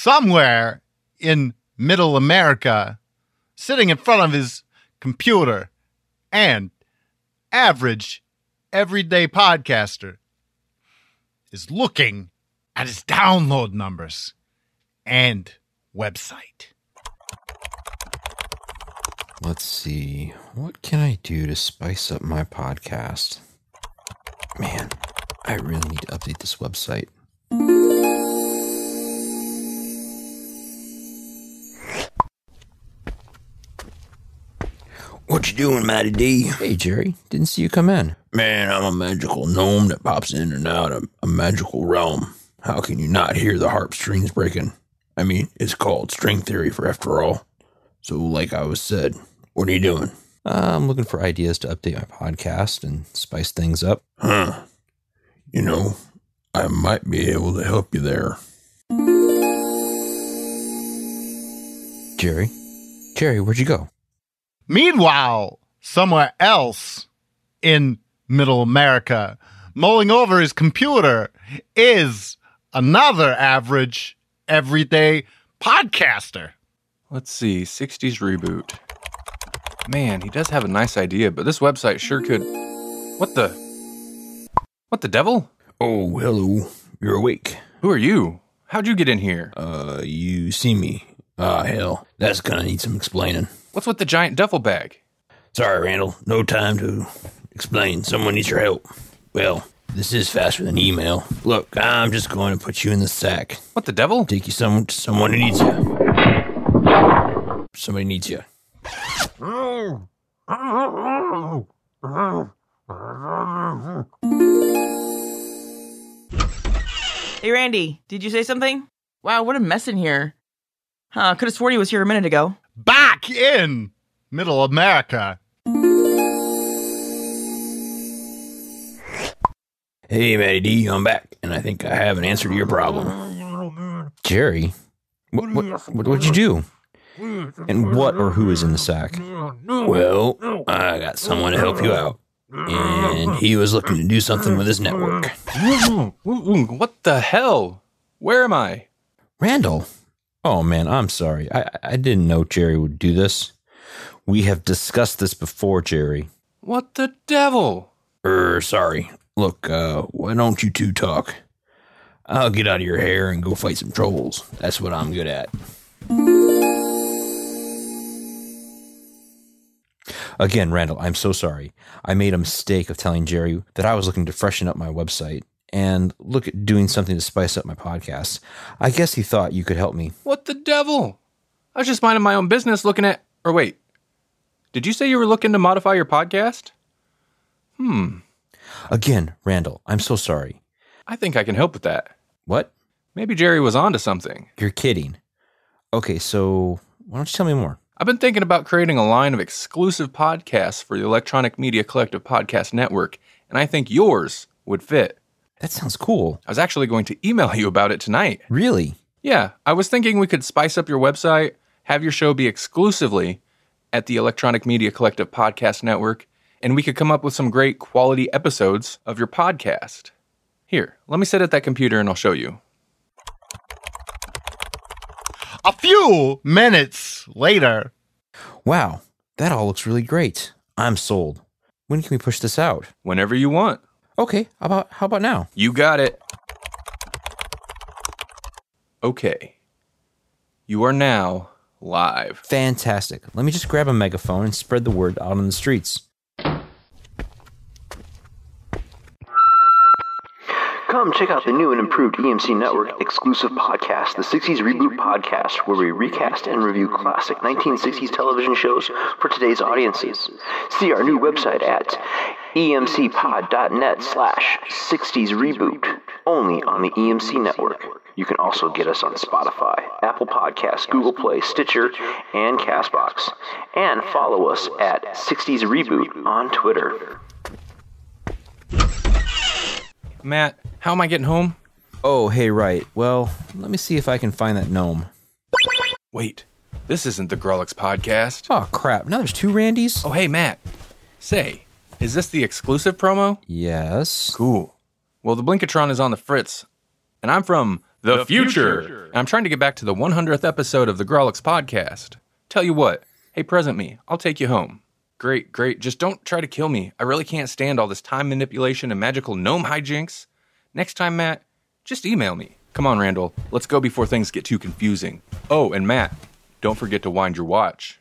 somewhere in middle America, sitting in front of his computer, and average, everyday podcaster is looking at his download numbers and website. Let's see. What can I do to spice up my podcast? Man, I really need to update this website. What you doing, Matty D? Hey, Jerry. Didn't see you come in. Man, I'm a magical gnome that pops in and out of a magical realm. How can you not hear the harp strings breaking? I mean, it's called string theory for after all. So, like I was said, what are you doing? Uh, I'm looking for ideas to update my podcast and spice things up. Huh. You know, I might be able to help you there. Jerry? Jerry, where'd you go? Meanwhile, somewhere else in middle America, mulling over his computer, is another average, everyday podcaster. Let's see, 60s reboot. Man, he does have a nice idea, but this website sure could. What the? What the devil? Oh, hello. You're awake. Who are you? How'd you get in here? Uh, you see me. Ah, hell. That's gonna need some explaining. What's with the giant duffel bag? Sorry, Randall. No time to explain. Someone needs your help. Well, this is faster than email. Look, I'm just going to put you in the sack. What the devil? Take you some to someone who needs you. Somebody needs you. Hey, Randy, did you say something? Wow, what a mess in here. Huh, could have sworn he was here a minute ago. Back in middle America. Hey, Matty D, I'm back, and I think I have an answer to your problem. Jerry? What, what, what, what'd you do? And what or who is in the sack? Well, I got someone to help you out. And he was looking to do something with his network. What the hell? Where am I? Randall? Oh man, I'm sorry. I, I didn't know Jerry would do this. We have discussed this before, Jerry. What the devil? Er, sorry. Look, uh, why don't you two talk? I'll get out of your hair and go fight some trolls. That's what I'm good at. Again, Randall, I'm so sorry. I made a mistake of telling Jerry that I was looking to freshen up my website and look at doing something to spice up my podcast. I guess he thought you could help me. What the devil? I was just minding my own business looking at. Or wait, did you say you were looking to modify your podcast? Hmm, Again, Randall, I'm so sorry. I think I can help with that. What? Maybe Jerry was onto something. You're kidding. Okay, so why don't you tell me more? I've been thinking about creating a line of exclusive podcasts for the Electronic Media Collective Podcast Network, and I think yours would fit. That sounds cool. I was actually going to email you about it tonight. Really? Yeah, I was thinking we could spice up your website, have your show be exclusively at the Electronic Media Collective Podcast Network, and we could come up with some great quality episodes of your podcast. Here, let me sit at that computer and I'll show you. A few minutes later, Wow, that all looks really great. I'm sold. When can we push this out? Whenever you want. Okay, how about how about now? You got it. Okay. You are now live. Fantastic. Let me just grab a megaphone and spread the word out on the streets. Come check out the new and improved EMC Network exclusive podcast, the 60s Reboot Podcast, where we recast and review classic 1960s television shows for today's audiences. See our new website at emcpod.net slash 60s Reboot, only on the EMC Network. You can also get us on Spotify, Apple Podcasts, Google Play, Stitcher, and Castbox. And follow us at 60s Reboot on Twitter. Matt, how am I getting home? Oh, hey, right. Well, let me see if I can find that gnome. Wait, this isn't the Grawlix podcast. Oh, crap. Now there's two Randys? Oh, hey, Matt. Say, is this the exclusive promo? Yes. Cool. Well, the Blinkatron is on the fritz, and I'm from the, future. I'm trying to get back to the 100th episode of the Grawlix podcast. Tell you what, hey, present me. I'll take you home. Great, great. Just don't try to kill me. I really can't stand all this time manipulation and magical gnome hijinks. Next time, Matt, just email me. Come on, Randall. Let's go before things get too confusing. Oh, and Matt, don't forget to wind your watch.